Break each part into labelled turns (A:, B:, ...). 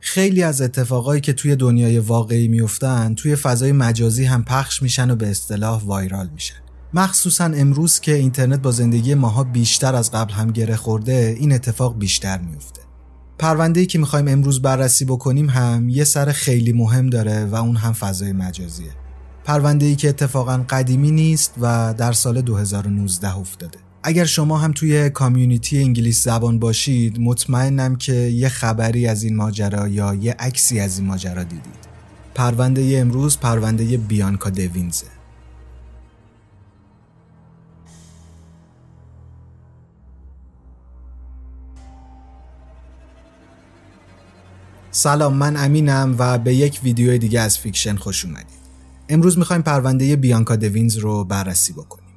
A: خیلی از اتفاقایی که توی دنیای واقعی میفتن توی فضای مجازی هم پخش میشن و به اصطلاح وایرال میشن. مخصوصا امروز که اینترنت با زندگی ماها بیشتر از قبل هم گره خورده این اتفاق بیشتر میفته پرونده‌ای که می‌خوایم امروز بررسی بکنیم هم یه سر خیلی مهم داره و اون هم فضای مجازیه. پرونده‌ای که اتفاقا قدیمی نیست و در سال 2019 افتاده. اگر شما هم توی کامیونیتی انگلیس زبان باشید مطمئنم که یه خبری از این ماجرا یا یه عکسی از این ماجرا دیدید. پرونده امروز پرونده بیانکا دوینزه. سلام من امینم و به یک ویدیو دیگه از فیکشن خوش اومدید. امروز می‌خوایم پرونده بیانکا دوینز رو بررسی بکنیم.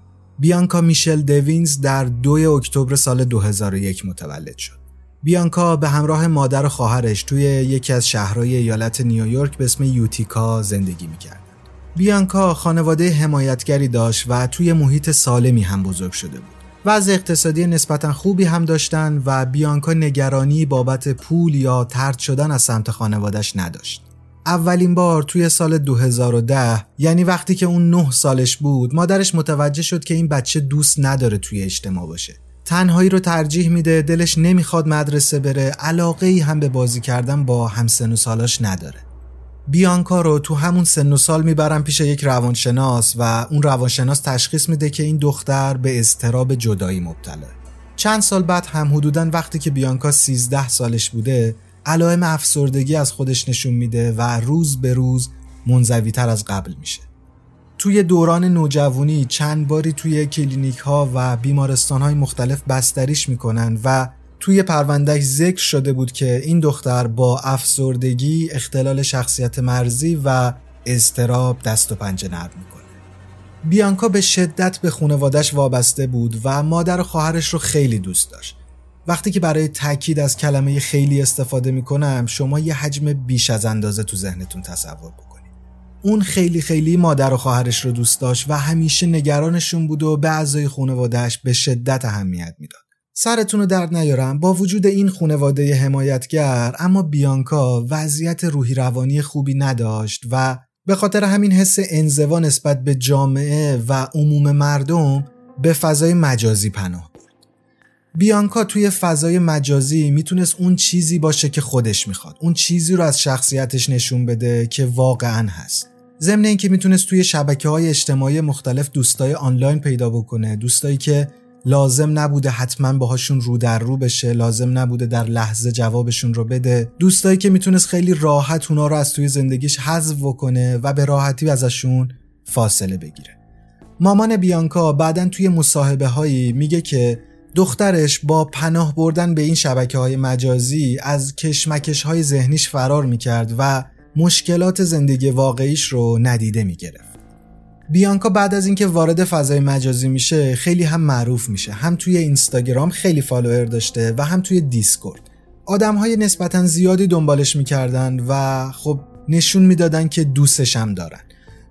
A: بیانکا میشل دوینز در 2 اکتبر سال 2001 متولد شد. بیانکا به همراه مادر و خواهرش توی یکی از شهرهای ایالت نیویورک به اسم یوتیکا زندگی می‌کردند. بیانکا خانواده حمایتگری داشت و توی محیط سالمی هم بزرگ شده بود. وضع اقتصادی نسبتا خوبی هم داشتن و بیانکا نگرانی بابت پول یا ترد شدن از سمت خانوادش نداشت. اولین بار توی سال 2010 یعنی وقتی که اون 9 سالش بود مادرش متوجه شد که این بچه دوست نداره توی اجتماع باشه. تنهایی رو ترجیح میده دلش نمی‌خواد مدرسه بره علاقه ای هم به بازی کردن با همسن و سالاش نداره. بیانکا رو تو همون سن و سال می‌برن پیش یک روانشناس و اون روانشناس تشخیص میده که این دختر به اضطراب جدایی مبتلا چند سال بعد هم حدودا وقتی که بیانکا 13 سالش بوده علائم افسردگی از خودش نشون میده و روز به روز منزویتر از قبل میشه توی دوران نوجوانی چند باری توی کلینیک ها و بیمارستان های مختلف بستریش می‌کنن و توی پروندهش ذکر شده بود که این دختر با افسردگی، اختلال شخصیت مرزی و اضطراب دست و پنجه نرم می‌کنه. بیانکا به شدت به خانوادش وابسته بود و مادر و خواهرش رو خیلی دوست داشت. وقتی که برای تاکید از کلمه خیلی استفاده می‌کنم شما یه حجم بیش از اندازه تو ذهنتون تصور بکنید. اون خیلی خیلی مادر و خواهرش رو دوست داشت و همیشه نگرانشون بود و به اعضای خانوادهش به شدت اهمیت می‌داد. سرتون رو درد نیارم با وجود این خانواده حمایتگر اما بیانکا وضعیت روحی روانی خوبی نداشت و به خاطر همین حس انزوا نسبت به جامعه و عموم مردم به فضای مجازی پناه بیانکا توی فضای مجازی می‌تونست اون چیزی باشه که خودش می‌خواد. اون چیزی رو از شخصیتش نشون بده که واقعا هست. ضمن اینکه می‌تونست توی شبکه های اجتماعی مختلف دوستای آنلاین پیدا بکنه دوستایی که لازم نبوده حتما باهاشون رو در رو بشه لازم نبوده در لحظه جوابشون رو بده. دوستایی که می‌تونست خیلی راحت اونا رو از توی زندگیش حذف بکنه و به راحتی ازشون فاصله بگیره. مامان بیانکا بعدا توی مصاحبه هایی میگه که دخترش با پناه بردن به این شبکه های مجازی از کشمکش های ذهنیش فرار می‌کرد و مشکلات زندگی واقعیش رو ندیده می‌گرفت. بیانکا بعد از اینکه وارد فضای مجازی میشه خیلی هم معروف میشه. هم توی اینستاگرام خیلی follower داشته و هم توی دیسکورد. آدم های نسبتا زیادی دنبالش می‌کردن و خب نشون می‌دادن که دوستش هم دارن.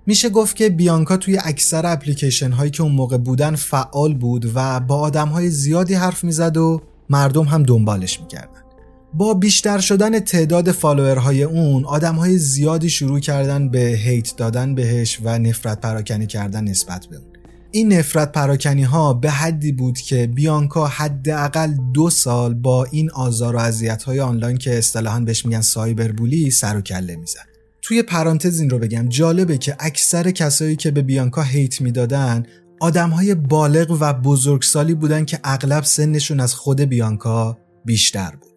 A: میشه گفت که بیانکا توی اکثر اپلیکیشن هایی که اون موقع بودن فعال بود و با آدم های زیادی حرف می‌زد و مردم هم دنبالش می‌کردن. با بیشتر شدن تعداد فالوورهای اون آدم های زیادی شروع کردن به هیت دادن بهش و نفرت پراکنی کردن نسبت به اون. این نفرت پراکنی ها به حدی بود که بیانکا حداقل دو سال با این آزار و اذیت های آنلاین که اصطلاحا بهش میگن سایبر بولی سر و کله می‌زد. توی پرانتز این رو بگم. جالبه که اکثر کسایی که به بیانکا هیت می‌دادن آدم های بالغ و بزرگسالی بودن که اغلب سنشون از خود بیانکا بیشتر بود.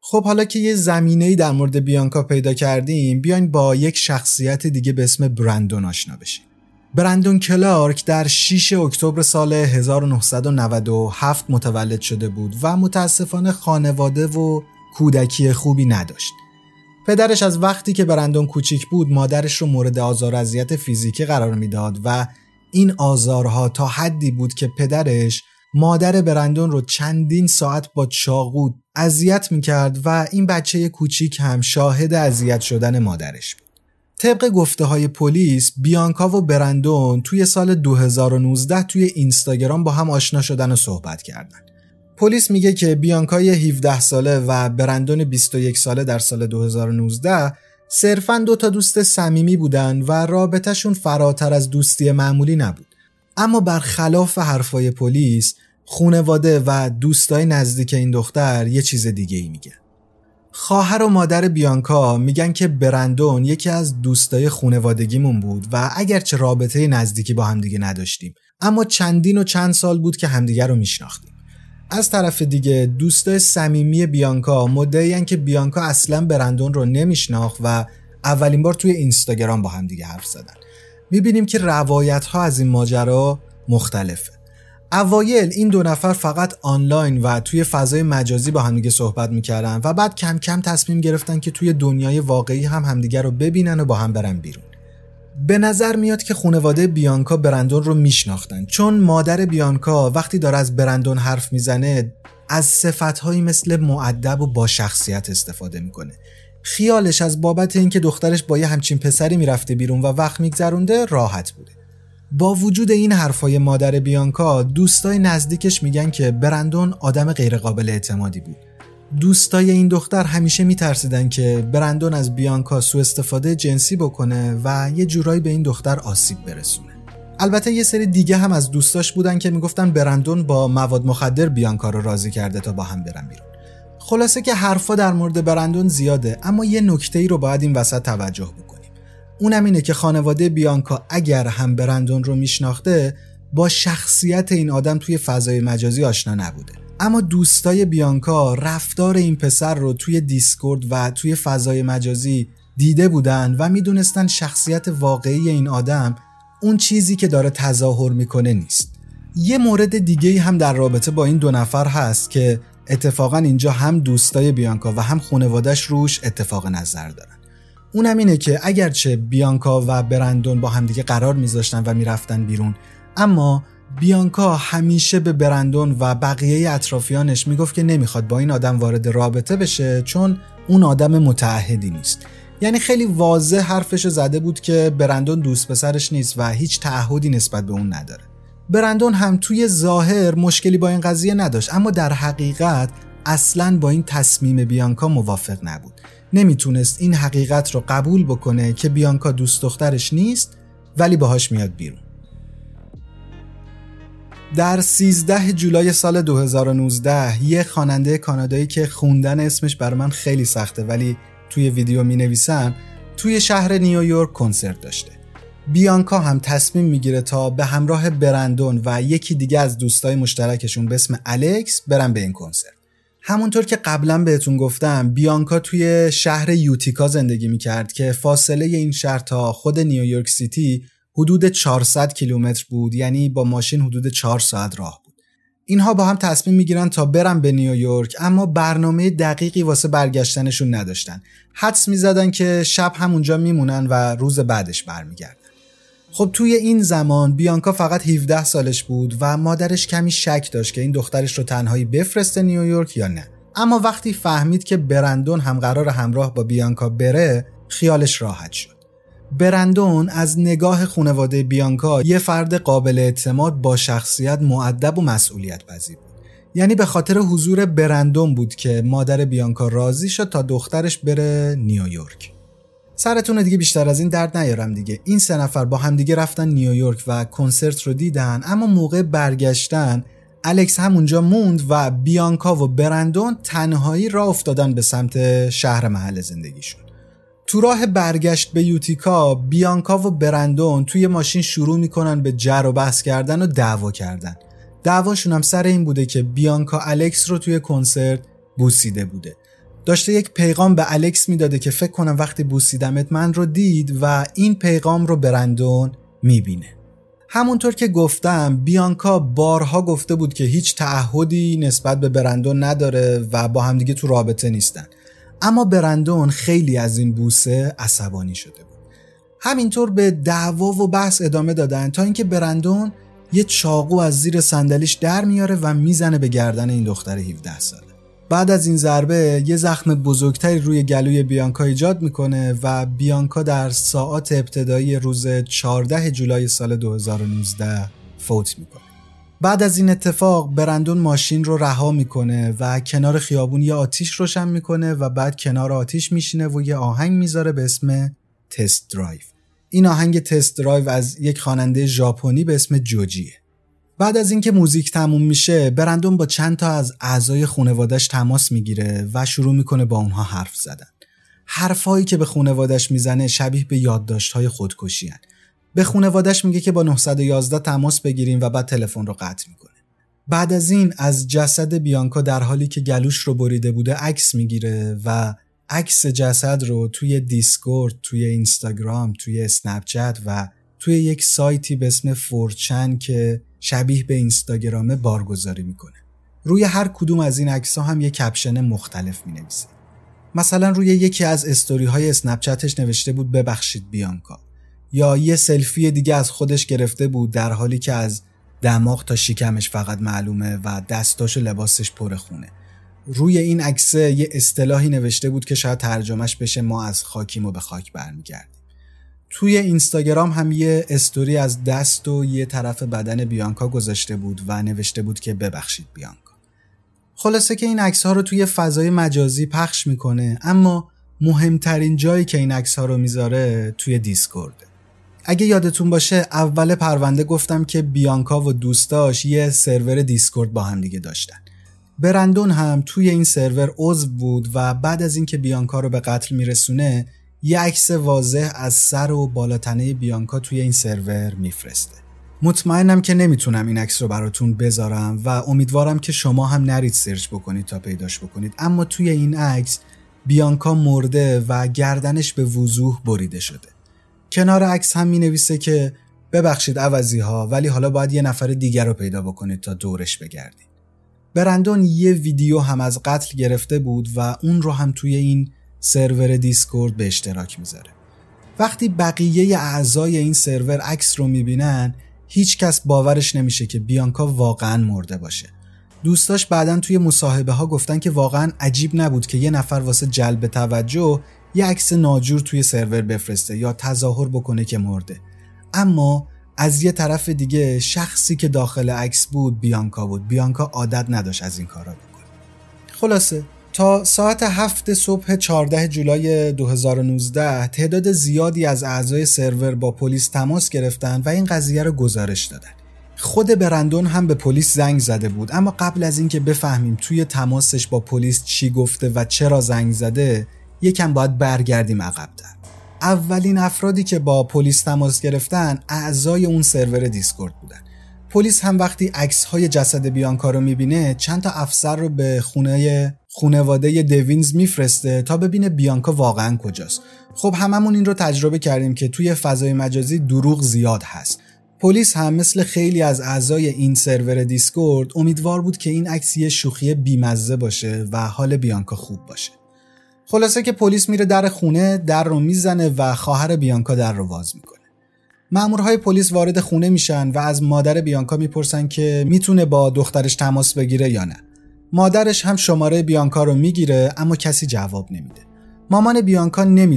A: خب حالا که یه زمینه‌ای در مورد بیانکا پیدا کردیم بیاین با یک شخصیت دیگه به اسم برندون آشنا بشیم. برندون کلارک در 6 اکتبر سال 1997 متولد شده بود و متاسفانه خانواده و کودکی خوبی نداشت. پدرش از وقتی که برندون کوچیک بود مادرش رو مورد آزار و اذیت فیزیکی قرار می‌داد و این آزارها تا حدی بود که پدرش مادر برندون رو چندین ساعت با چاقو اذیت می‌کرد و این بچه کوچیک هم شاهد اذیت شدن مادرش بود. طبق گفته های پلیس بیانکا و برندون توی سال 2019 توی اینستاگرام با هم آشنا شدن و صحبت کردن. پلیس میگه که بیانکای 17 ساله و برندون 21 ساله در سال 2019 صرفا دو تا دوست صمیمی بودن و رابطهشون فراتر از دوستی معمولی نبود. اما برخلاف حرفای پلیس خونواده و دوستای نزدیک این دختر یه چیز دیگه ای میگه. خواهر و مادر بیانکا میگن که برندون یکی از دوستای خونوادگیمون بود و اگرچه رابطه نزدیکی با همدیگه نداشتیم اما چندین و چند سال بود که همدیگه رو میشناختیم. از طرف دیگه دوستای صمیمی بیانکا مدعیان که بیانکا اصلا برندون رو نمیشناخت و اولین بار توی اینستاگرام با همدیگه حرف زدن. می‌بینیم که روایت ها از این ماجرا مختلفه. اوایل این دو نفر فقط آنلاین و توی فضای مجازی با همدیگه صحبت می‌کردن و بعد کم کم تصمیم گرفتن که توی دنیای واقعی هم همدیگه رو ببینن و با هم برن بیرون به نظر میاد که خانواده بیانکا برندون رو میشناختن. چون مادر بیانکا وقتی داره از برندون حرف می‌زنه از صفتهایی مثل معدب و با شخصیت استفاده می‌کنه. خیالش از بابت اینکه دخترش با یه همچین پسری می‌رفته بیرون و وقت میگذرونده راحت بوده. با وجود این حرفای مادر بیانکا دوستای نزدیکش میگن که برندون آدم غیرقابل اعتمادی بود. دوستای این دختر همیشه میترسیدن که برندون از بیانکا سوء استفاده جنسی بکنه و یه جورایی به این دختر آسیب برسونه. البته یه سری دیگه هم از دوستاش بودن که می‌گفتن برندون با مواد مخدر بیانکا رو راضی کرده تا با هم برن بیرون. خلاصه که حرفا در مورد برندون زیاده اما یه نکته ای رو باید این وسط توجه بکنیم. اونم اینه که خانواده بیانکا اگر هم برندون رو میشناخته با شخصیت این آدم توی فضای مجازی آشنا نبوده. اما دوستای بیانکا رفتار این پسر رو توی دیسکورد و توی فضای مجازی دیده بودن و می‌دونستن شخصیت واقعی این آدم اون چیزی که داره تظاهر می‌کنه نیست. یه مورد دیگه هم در رابطه با این دو نفر هست که اتفاقا اینجا هم دوستای بیانکا و هم خانوادش روش اتفاق نظر دارن. اونم اینه که اگرچه بیانکا و برندون با همدیگه قرار میذاشتن و می‌رفتن بیرون اما بیانکا همیشه به برندون و بقیه اطرافیانش می‌گفت که نمی‌خواد با این آدم وارد رابطه بشه چون اون آدم متعهدی نیست. یعنی خیلی واضح حرفش زده بود که برندون دوست پسرش نیست و هیچ تعهدی نسبت به اون نداره. برندون هم توی ظاهر مشکلی با این قضیه نداشت اما در حقیقت اصلا با این تصمیم بیانکا موافق نبود. نمی‌تونست این حقیقت رو قبول بکنه که بیانکا دوست دخترش نیست ولی باهاش میاد بیرون. در 13 جولای سال 2019 یه خواننده کانادایی که خوندن اسمش بر من خیلی سخته ولی توی ویدیو می نویسم توی شهر نیویورک کنسرت داشته. بیانکا هم تصمیم می‌گیره تا به همراه برندون و یکی دیگه از دوستای مشترکشون به اسم الکس برن به این کنسرت. همونطور که قبلا بهتون گفتم بیانکا توی شهر یوتیکا زندگی می‌کرد که فاصله این شهر تا خود نیویورک سیتی حدود 400 کیلومتر بود یعنی با ماشین حدود 4 ساعت راه بود. اینها با هم تصمیم می‌گیرن تا برن به نیویورک اما برنامه دقیقی واسه برگشتنشون نداشتن. حدس می‌زدن که شب همونجا میمونن و روز بعدش برمیگردن. خب توی این زمان بیانکا فقط 17 سالش بود و مادرش کمی شک داشت که این دخترش رو تنهایی بفرسته نیویورک یا نه. اما وقتی فهمید که برندون هم قرار همراه با بیانکا بره خیالش راحت شد. برندون از نگاه خانواده بیانکا یه فرد قابل اعتماد با شخصیت معدب و مسئولیت پذیر بود. یعنی به خاطر حضور برندون بود که مادر بیانکا راضی شد تا دخترش بره نیویورک. سرتون دیگه بیشتر از این درد نیارم دیگه. این سه نفر با همدیگه رفتن نیویورک و کنسرت رو دیدن اما موقع برگشتن الکس همونجا موند و بیانکا و برندون تنهایی را افتادن به سمت شهر محل زندگیشون. تو راه برگشت به یوتیکا بیانکا و برندون توی ماشین شروع می‌کنن به جر و بحث کردن و دعوا کردن. دعواشون هم سر این بوده که بیانکا الکس رو توی کنسرت بوسیده بوده. داشته یک پیغام به الکس می‌داده که فکر کنم وقتی بوسیدمت من رو دید و این پیغام رو برندون می‌بینه. همونطور که گفتم بیانکا بارها گفته بود که هیچ تعهدی نسبت به برندون نداره و با همدیگه تو رابطه نیستن. اما برندون خیلی از این بوسه عصبانی شده بود. همینطور به دعوا و بحث ادامه دادن تا اینکه برندون یه چاقو از زیر صندلیش در میاره و می‌زنه به گردن این دختر 17 ساله. بعد از این ضربه یه زخم بزرگتری روی گلوی بیانکا ایجاد می‌کنه و بیانکا در ساعات ابتدایی روز 14 جولای سال 2019 فوت می‌کنه. بعد از این اتفاق برندون ماشین رو رها می‌کنه و کنار خیابون یه آتیش روشن می‌کنه و بعد کنار آتیش میشینه و یه آهنگ می‌ذاره به اسم Test Drive این آهنگ Test Drive از یک خواننده ژاپنی به اسم جوجیه. بعد از اینکه موزیک تموم میشه برندون با چند تا از اعضای خانوادش تماس می‌گیره و شروع می‌کنه با اونها حرف زدن. حرفهایی که به خانوادش می‌زنه شبیه به یادداشت‌های خودکشی هن. به خانوادش میگه که با 911 تماس بگیریم و بعد تلفن رو قطع می‌کنه بعد از این از جسد بیانکا در حالی که گلوش رو بریده بوده عکس می‌گیره و عکس جسد رو توی دیسکورد، توی اینستاگرام، توی اسنپچت و توی یک سایتی به اسم فورچن که شبیه به اینستاگرامه بارگذاری می‌کنه. روی هر کدوم از این عکس ها هم یک کپشن مختلف می نویسه. مثلا روی یکی از استوری های اسنپچتش نوشته بود ببخشید بیانکا یا یه سلفی دیگه از خودش گرفته بود در حالی که از دماغ تا شکمش فقط معلومه و دستاش و لباسش پر خونه. روی این عکسه یه اصطلاحی نوشته بود که شاید ترجمهش بشه ما از خاکیم و به خاک برمیگردیم. توی اینستاگرام هم یه استوری از دست و یه طرف بدن بیانکا گذاشته بود و نوشته بود که ببخشید بیانکا. خلاصه که این عکس ها رو توی فضای مجازی پخش می‌کنه اما مهمترین جایی که این عکس ها رو می‌ذاره توی دیسکورد اگه یادتون باشه اول پرونده گفتم که بیانکا و دوستاش یه سرور دیسکورد با هم دیگه داشتن. برندون هم توی این سرور عضو بود و بعد از اینکه بیانکا رو به قتل میرسونه یه عکس واضح از سر و بالاتنه بیانکا توی این سرور میفرسته. مطمئنم که نمی‌تونم این عکس رو براتون بذارم و امیدوارم که شما هم نرید سرچ بکنید تا پیداش بکنید. اما توی این عکس بیانکا مرده و گردنش به وضوح بریده شده. کنار عکس هم می نویسه که ببخشید عوضی ها ولی حالا باید یه نفر دیگر رو پیدا بکنید تا دورش بگردید. برندون یه ویدیو هم از قتل گرفته بود و اون رو هم توی این سرور دیسکورد به اشتراک می‌ذاره. وقتی بقیه اعضای این سرور عکس رو می‌بینن هیچ کس باورش نمیشه که بیانکا واقعا مرده باشه. دوستاش بعدا توی مصاحبه ها گفتن که واقعا عجیب نبود که یه نفر واسه جلب توجه یه عکس ناجور توی سرور بفرسته یا تظاهر بکنه که مرده. اما از یه طرف دیگه شخصی که داخل عکس بود بیانکا بود. بیانکا عادت نداشت از این کارا بکنه. خلاصه تا ساعت هفت صبح 14 جولای 2019 تعداد زیادی از اعضای سرور با پلیس تماس گرفتن و این قضیه رو گزارش دادن. خود برندون هم به پلیس زنگ زده بود. اما قبل از اینکه بفهمیم توی تماسش با پلیس چی گفته و چرا زنگ زده یکم باید برگردیم عقبتر اولین افرادی که با پلیس تماس گرفتن اعضای اون سرور دیسکورد بودن. پلیس هم وقتی عکس های جسد بیانکا رو می‌بینه چند تا افسر رو به خونه خونواده دوینز میفرسته تا ببینه بیانکا واقعا کجاست. خب هممون این رو تجربه کردیم که توی فضای مجازی دروغ زیاد هست. پلیس هم مثل خیلی از اعضای این سرور دیسکورد امیدوار بود که این عکس یه شوخی بیمزه باشه و حال بیانکا خوب باشه. خلاصه که پلیس میره در خونه در رو می‌زنه و خواهر بیانکا در رو باز می‌کنه. مامورهای پلیس وارد خونه میشن و از مادر بیانکا می‌پرسن که می‌تونه با دخترش تماس بگیره یا نه. مادرش هم شماره بیانکا رو می‌گیره اما کسی جواب نمیده. مامان بیانکا نمی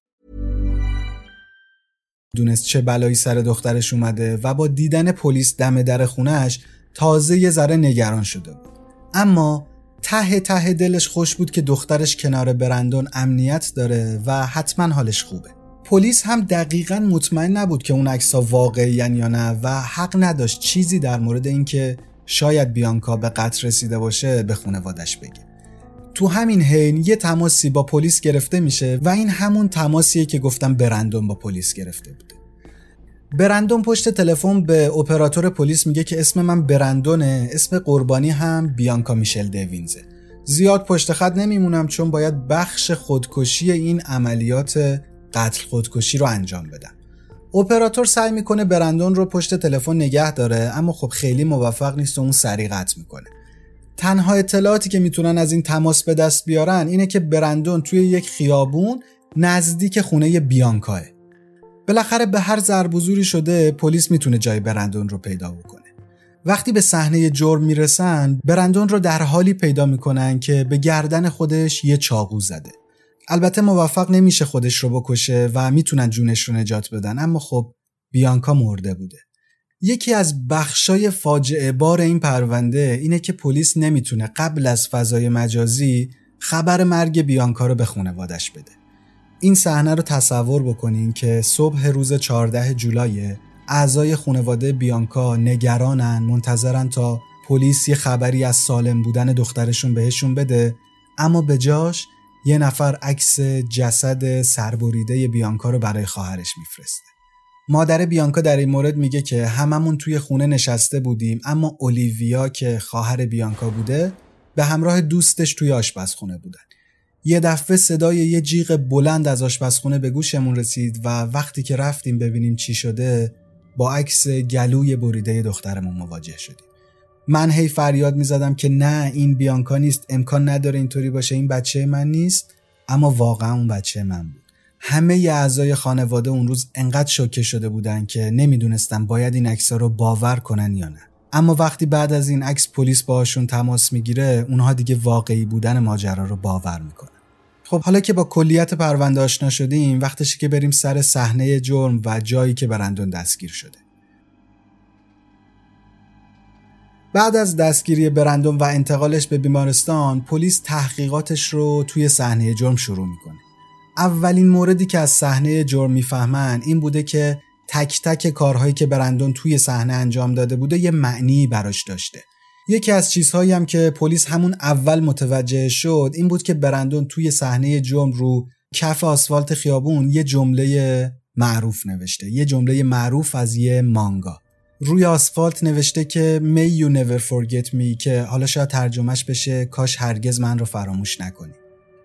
A: دونست چه بلایی سر دخترش اومده و با دیدن پلیس دم در خونهش تازه یه ذره نگران شده بود. اما ته ته دلش خوش بود که دخترش کنار برندون امنیت داره و حتما حالش خوبه. پلیس هم دقیقا مطمئن نبود که اون عکس‌ها واقعی یا نه و حق نداشت چیزی در مورد اینکه شاید بیانکا به قتل رسیده باشه به خانوادش بگه. تو همین حین یه تماسی با پلیس گرفته میشه و این همون تماسیه که گفتم برندون با پلیس گرفته بوده. برندون پشت تلفن به اپراتور پلیس میگه که اسم من برندونه اسم قربانی هم بیانکا میشل دوینزه. زیاد پشت خط نمیمونم چون باید بخش خودکشی این عملیات قتل خودکشی رو انجام بدم. اپراتور سعی می‌کنه برندون رو پشت تلفن نگه داره اما خب خیلی موفق نیست و اون سریع قطع می‌کنه. تنها اطلاعاتی که می‌تونن از این تماس به دست بیارن اینه که برندون توی یک خیابون نزدیک خونه بیانکاه. بالاخره به هر ضرب شده پلیس می‌تونه جای برندون رو پیدا بکنه. وقتی به صحنه جرم می‌رسن برندون رو در حالی پیدا می‌کنن که به گردن خودش یه چاقو زده. البته موفق نمیشه خودش رو بکشه و می‌تونن جونش رو نجات بدن اما خب بیانکا مرده بوده. یکی از بخشای فاجعه بار این پرونده اینه که پلیس نمی‌تونه قبل از فضای مجازی خبر مرگ بیانکا رو به خانوادش بده. این صحنه رو تصور بکنین که صبح روز 14 جولای اعضای خانواده بیانکا نگرانن منتظرن تا پلیس یه خبری از سالم بودن دخترشون بهشون بده اما به جاش یه نفر عکس جسد سربریده بیانکا رو برای خواهرش میفرسته. مادر بیانکا در این مورد میگه که هممون توی خونه نشسته بودیم اما اولیویا که خواهر بیانکا بوده به همراه دوستش توی آشپزخونه بودن. یه دفعه صدای یه جیغ بلند از آشپزخونه به گوشمون رسید و وقتی که رفتیم ببینیم چی شده با عکس گلوی بریده دخترمون مواجه شدیم. من هی فریاد می‌زدم که نه این بیانکا نیست امکان نداره اینطوری باشه این بچه من نیست اما واقعا اون بچه من بود. همه اعضای خانواده اون روز انقدر شوکه شده بودن که نمی‌دونستم باید این عکس رو باور کنن یا نه. اما وقتی بعد از این عکس پلیس باهاشون تماس می‌گیره اونها دیگه واقعی بودن ماجرا رو باور می‌کنن. خب حالا که با کلیت پرونده آشنا شدیم وقتشه که بریم سر صحنه جرم و جایی که برندون دستگیر شده. بعد از دستگیری برندون و انتقالش به بیمارستان پلیس تحقیقاتش رو توی صحنه جرم شروع می‌کنه. اولین موردی که از صحنه جرم می‌فهمن این بوده که تک تک کارهایی که برندون توی صحنه انجام داده بوده یه معنی براش داشته. یکی از چیزهایی هم که پلیس همون اول متوجه شد این بود که برندون توی صحنه جرم رو کف آسفالت خیابون یه جمله معروف نوشته یه جمله معروف از یه مانگا. روی آسفالت نوشته که May you never forget me که حالا شاید ترجمهش بشه کاش هرگز من رو فراموش نکنی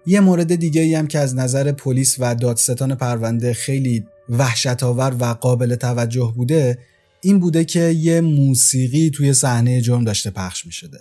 A: یه مورد دیگه ای هم که از نظر پلیس و دادستان پرونده خیلی وحشت آور و قابل توجه بوده این بوده که یه موسیقی توی صحنه جرم داشته پخش می شده.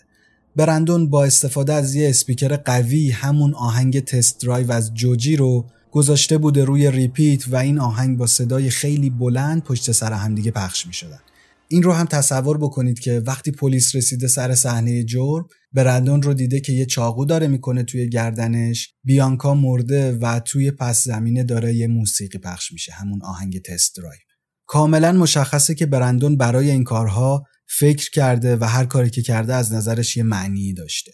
A: برندون با استفاده از یه اسپیکر قوی همون آهنگ Test Drive از Joji رو گذاشته بوده روی repeat و این آهنگ با صدای خیلی بلند پشت سر همدیگه پخش می شدن. این رو هم تصور بکنید که وقتی پلیس رسیده سر صحنه جرم برندون رو دیده که یه چاقو داره می‌کنه توی گردنش بیانکا مرده و توی پس زمینه داره یه موسیقی پخش میشه همون آهنگ Test Drive کاملا مشخصه که برندون برای این کارها فکر کرده و هر کاری که کرده از نظرش یه معنی داشته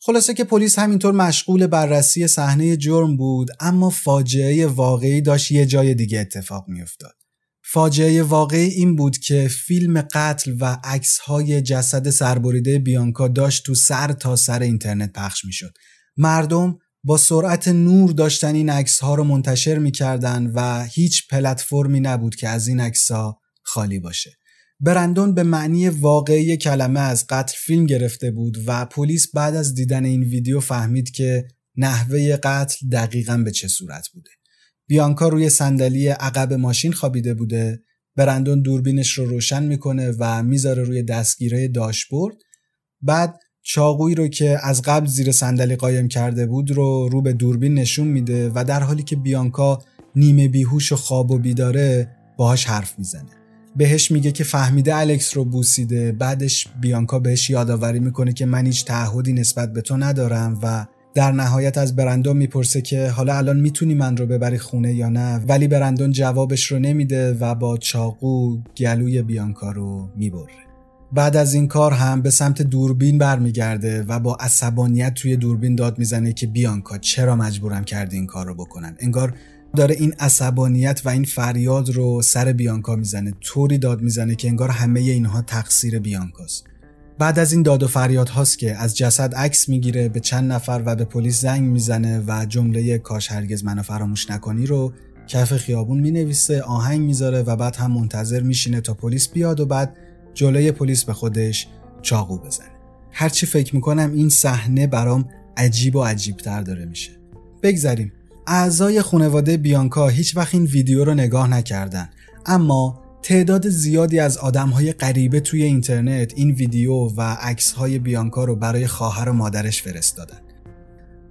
A: خلاصه که پلیس همینطور مشغول بررسی صحنه جرم بود اما فاجعه واقعی داشت یه جای دیگه اتفاق میافتاد. فاجعه واقعی این بود که فیلم قتل و های جسد سربریده بیانکا داشت تو سر تا سر اینترنت پخش می‌شد. مردم با سرعت نور داشتن این عکس ها رو منتشر می‌کردن و هیچ پلتفرمی نبود که از این عکس ها خالی باشه. برندون به معنی واقعی کلمه از قتل فیلم گرفته بود و پلیس بعد از دیدن این ویدیو فهمید که نحوه قتل دقیقا به چه صورت بوده. بیانکا روی صندلی عقب ماشین خوابیده بوده. برندون دوربینش رو روشن می‌کنه و می‌ذاره روی دستگیره داشبورد. بعد چاقویی رو که از قبل زیر صندلی قایم کرده بود رو رو به دوربین نشون میده و در حالی که بیانکا نیمه بیهوش و خواب و بیداره باهاش حرف می‌زنه. بهش میگه که فهمیده الکس رو بوسیده بعدش بیانکا بهش یادآوری می‌کنه که من هیچ تعهدی نسبت به تو ندارم و در نهایت از برندون می‌پرسه که حالا الان می‌تونی من رو ببری خونه یا نه؟ ولی برندون جوابش رو نمیده و با چاقو گلوی بیانکا رو می‌بره. بعد از این کار هم به سمت دوربین برمیگرده و با عصبانیت توی دوربین داد می‌زنه که بیانکا چرا مجبورم کردی این کار رو بکنن. انگار داره این عصبانیت و این فریاد رو سر بیانکا می‌زنه. طوری داد می‌زنه که انگار همه اینها تقصیر بیانکاست. بعد از این داد و فریاد هاست که از جسد عکس می‌گیره به چند نفر و به پلیس زنگ می‌زنه و جمله کاش هرگز منو فراموش نکنی رو کف خیابون می‌نویسه آهنگ می‌ذاره و بعد هم منتظر میشینه تا پلیس بیاد و بعد جلوی پلیس به خودش چاقو بزنه. هرچی فکر می‌کنم این صحنه برام عجیب و عجیب تر داره میشه. بگذریم. اعضای خانواده بیانکا هیچ وقت این ویدیو رو نگاه نکردن. اما تعداد زیادی از های غریبه توی اینترنت این ویدیو و های بیانکا رو برای خواهر و مادرش فرستادن.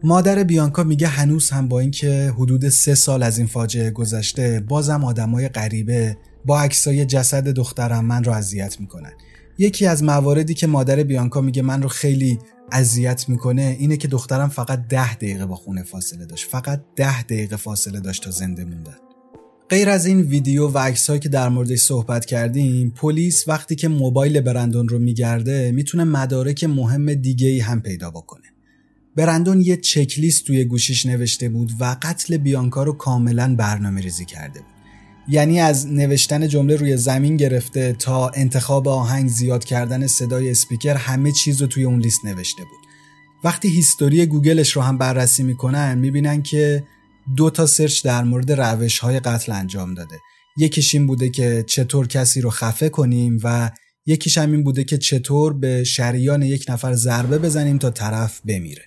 A: مادر بیانکا میگه هنوز هم با اینکه حدود سه سال از این فاجعه گذشته بازم های غریبه با عکسای جسد دخترم من رو اذیت می‌کنن. یکی از مواردی که مادر بیانکا میگه من رو خیلی اذیت می‌کنه اینه که دخترم فقط ده دقیقه با خونه فاصله داشت فقط ده دقیقه فاصله داشت تا زنده موندن غیر از این ویدیو و عکسهایی که در موردش صحبت کردیم پلیس وقتی که موبایل برندون رو میگرده می‌تونه مدارک مهم دیگه ای هم پیدا بکنه. برندون یه چکلیست توی گوشیش نوشته بود و قتل بیانکا رو کاملا برنامه ریزی کرده بود. یعنی از نوشتن جمله روی زمین گرفته تا انتخاب آهنگ زیاد کردن صدای اسپیکر همه چیز رو توی اون لیست نوشته بود. وقتی history گوگلش رو هم بررسی می‌کنن می‌بینن که دو تا search در مورد روش های قتل انجام داده. یکیش این بوده که چطور کسی رو خفه کنیم و یکیش هم این بوده که چطور به شریان یک نفر ضربه بزنیم تا طرف بمیره.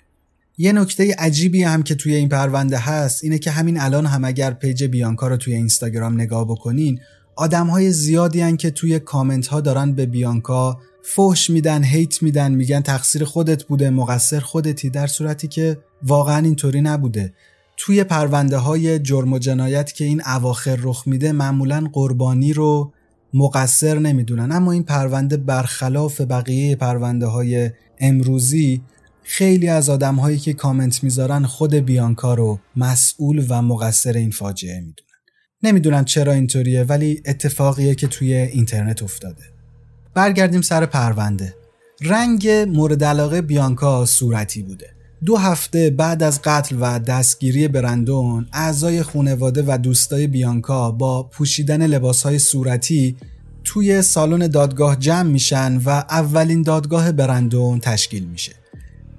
A: یه نکته عجیبی هم که توی این پرونده هست اینه که همین الان هم اگر پیج بیانکا رو توی اینستاگرام نگاه بکنین آدم های زیادی هن که توی کامنت ها دارن به بیانکا فوش میدن هیت میدن میگن تقصیر خودت بوده مقصر خودتی در صورتی که واقعا اینطوری نبوده. توی پرونده های جرم و جنایت که این اواخر رخ میده معمولا قربانی رو مقصر نمی‌دونن. اما این پرونده برخلاف بقیه پرونده های امروزی خیلی از آدم هایی که کامنت می‌ذارن خود بیانکا رو مسئول و مقصر این فاجعه می‌دونن. نمی‌دونم چرا اینطوریه ولی اتفاقیه که توی اینترنت افتاده. برگردیم سر پرونده. رنگ مورد علاقه بیانکا صورتی بوده. دو هفته بعد از قتل و دستگیری برندون اعضای خانواده و دوستای بیانکا با پوشیدن لباسهای صورتی توی سالن دادگاه جمع میشن و اولین دادگاه برندون تشکیل میشه.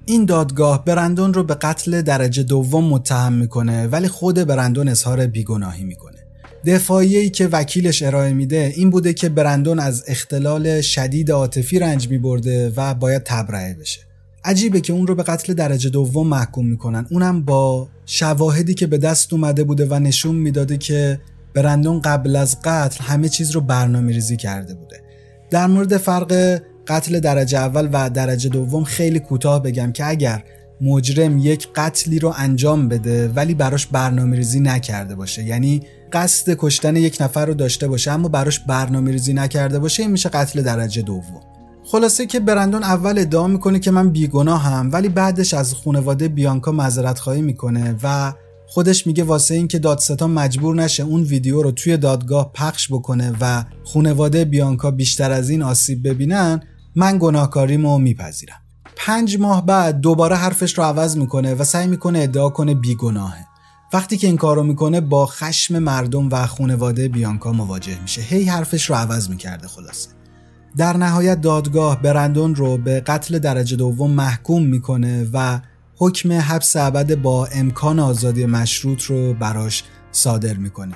A: این دادگاه برندون رو به قتل درجه دوم متهم می‌کنه ولی خود برندون اظهار بیگناهی می‌کنه. دفاعیه‌ای که وکیلش ارائه میده این بوده که برندون از اختلال شدید عاطفی رنج میبرده و باید تبرئه بشه. عجیبه که اون رو به قتل درجه دوم محکوم می‌کنن. اونم با شواهدی که به دست اومده بوده و نشون می‌داده که برندون قبل از قتل همه چیز رو برنامه ریزی کرده بوده. در مورد فرق قتل درجه اول و درجه دوم خیلی کوتاه بگم که اگر مجرم یک قتلی رو انجام بده ولی براش برنامه ریزی نکرده باشه یعنی قصد کشتن یک نفر رو داشته باشه اما براش برنامه ریزی نکرده باشه این میشه قتل درجه دوم. خلاصه که برندون اول ادعا می‌کنه که من بیگناهم ولی بعدش از خانواده بیانکا معذرت خواهی می‌کنه و خودش میگه واسه اینکه دادستان مجبور نشه اون ویدیو رو توی دادگاه پخش بکنه و خانواده بیانکا بیشتر از این آسیب ببینن من گناهکاریمو میپذیرم. پنج ماه بعد دوباره حرفش رو عوض می‌کنه و سعی می‌کنه ادعا کنه بیگناهه. وقتی که این کارو می‌کنه با خشم مردم و خانواده بیانکا مواجه میشه. هی حرفش رو عوض می‌کرده خلاصه. در نهایت دادگاه برندون رو به قتل درجه دوم محکوم می‌کنه و حکم حبس ابد با امکان آزادی مشروط رو براش صادر می‌کنه.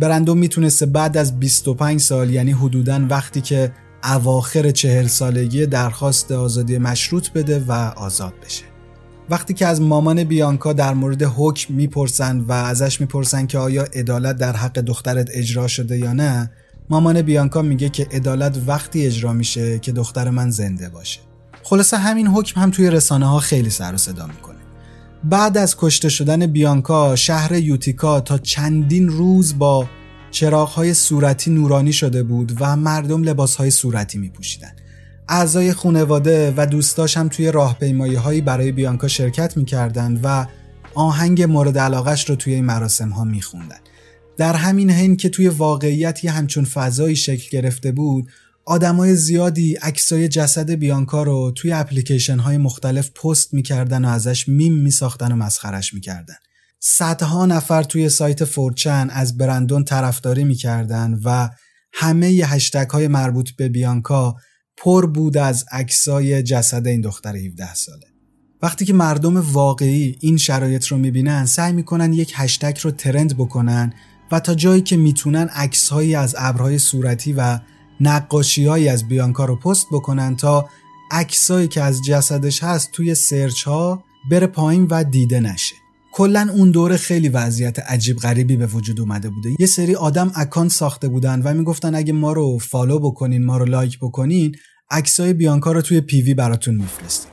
A: برندون می‌تونسته بعد از 25 سال یعنی حدوداً وقتی که اواخر چهل سالگی درخواست آزادی مشروط بده و آزاد بشه. وقتی که از مامان بیانکا در مورد حکم می‌پرسند و ازش می‌پرسند که آیا عدالت در حق دخترت اجرا شده یا نه مامان بیانکا میگه که عدالت وقتی اجرا میشه که دختر من زنده باشه خلاصه همین حکم هم توی رسانه ها خیلی سر و صدا می‌کنه بعد از کشته شدن بیانکا شهر یوتیکا تا چندین روز با چراغهای صورتی نورانی شده بود و مردم لباسهای صورتی می پوشیدن. اعضای خانواده و دوستاش هم توی راهپیمایی هایی برای بیانکا شرکت می‌کردند و آهنگ مورد علاقش رو توی این مراسم ها میخوندن. در همین حین که توی واقعیت یه همچون فضایی شکل گرفته بود آدمای زیادی عکسای جسد بیانکا رو توی اپلیکیشن های مختلف پست می‌کردن و ازش میم میساختن و مسخرش می‌کردن. صدها نفر توی سایت فورچن از برندون طرفداری می‌کردن و همه ی هشتگ های مربوط به بیانکا پر بود از عکسای جسد این دختر 17 ساله. وقتی که مردم واقعی این شرایط رو می‌بینن سعی می‌کنن یک هشتگ رو trend بکنن و تا جایی که می‌تونن عکسهایی از ابرهای صورتی و نقاشیهایی از بیانکا رو پست بکنن تا عکسایی که از جسدش هست توی search ها بره پایین و دیده نشه. کلا اون دوره خیلی وضعیت عجیب غریبی به وجود اومده بوده. یه سری آدم اکانت ساخته بودن و می‌گفتن اگه ما رو follow بکنین ما رو لایک بکنین عکسای بیانکا رو توی پیوی براتون میفرستیم.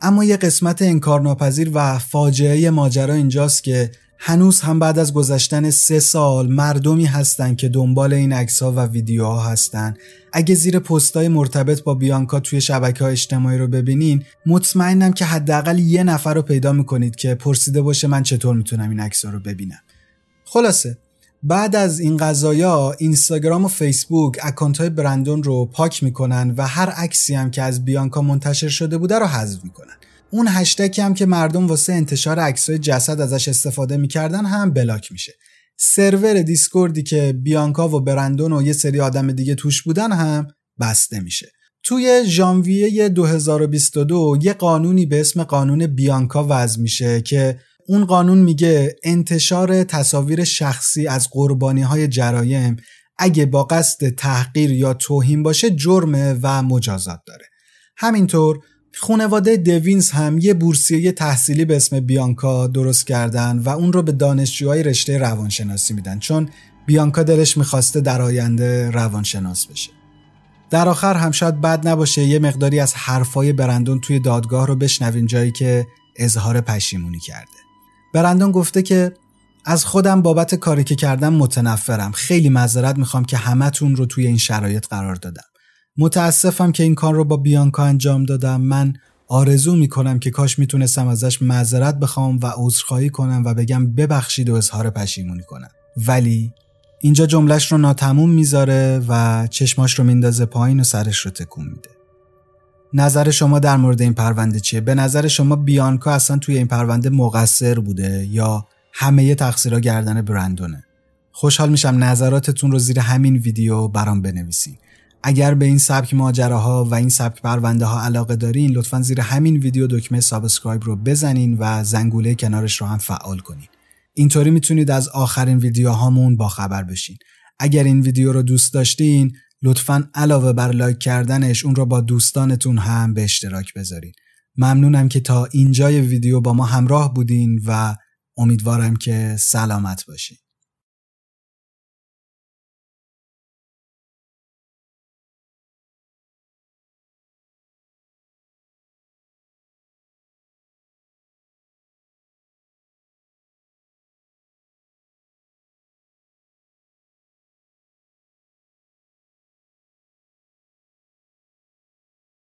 A: اما یه قسمت انکارناپذیر و فاجعه ماجرا اینجاست که هنوز هم بعد از گذشتن سه سال مردمی هستن که دنبال این عکس ها و ویدیوها هستن. اگه زیر پستای مرتبط با بیانکا توی شبکه های اجتماعی رو ببینین مطمئنم که حداقل یه نفر رو پیدا می‌کنید که پرسیده باشه من چطور می‌تونم این عکس رو ببینم. خلاصه بعد از این قضایا اینستاگرام و فیسبوک اکانت های برندون رو پاک می‌کنن و هر عکسی هم که از بیانکا منتشر شده بوده رو حذف می‌کنن. اون هشتگی هم که مردم واسه انتشار عکسای جسد ازش استفاده می‌کردن هم بلاک میشه. سرور دیسکوردی که بیانکا و برندون و یه سری آدم دیگه توش بودن هم بسته میشه. توی ژانویه 2022 یه قانونی به اسم قانون بیانکا وضع میشه که اون قانون میگه انتشار تصاویر شخصی از قربانی های جرایم اگه با قصد تحقیر یا توهین باشه جرمه و مجازات داره. همینطور خانواده دوینز هم یه بورسیه تحصیلی به اسم بیانکا درست کردن و اون رو به دانشجوهای رشته روانشناسی میدن. چون بیانکا دلش می‌خواسته در آینده روانشناس بشه. در آخر هم شاید بد نباشه یه مقداری از حرفای برندون توی دادگاه رو بشنوین جایی که اظهار پشیمونی کرده. برندون گفته که از خودم بابت کاری که کردم متنفرم. خیلی معذرت می‌خوام که همتون رو توی این شرایط قرار دادم. متاسفم که این کار رو با بیانکا انجام دادم من آرزو می‌کنم که کاش می‌تونستم ازش معذرت بخوام و عذرخواهی کنم و بگم ببخشید و اظهار پشیمونی کنم ولی اینجا جملش رو ناتموم می‌ذاره و چشماش رو میندازه پایین و سرش رو تکون میده نظر شما در مورد این پرونده چیه؟ به نظر شما بیانکا اصلا توی این پرونده مقصر بوده یا همه تقصیرها گردن برندونه؟ خوشحال میشم نظراتتون رو زیر همین ویدیو برام بنویسین. اگر به این سبک ماجراها و این سبک پرونده ها علاقه دارین لطفا زیر همین ویدیو دکمه subscribe رو بزنین و زنگوله کنارش رو هم فعال کنین. اینطوری می‌تونید از آخرین ویدیوهامون با خبر بشین. اگر این ویدیو رو دوست داشتین لطفا علاوه بر لایک کردنش اون رو با دوستانتون هم به اشتراک بذارین. ممنونم که تا اینجای ویدیو با ما همراه بودین و امیدوارم که سلامت باشین.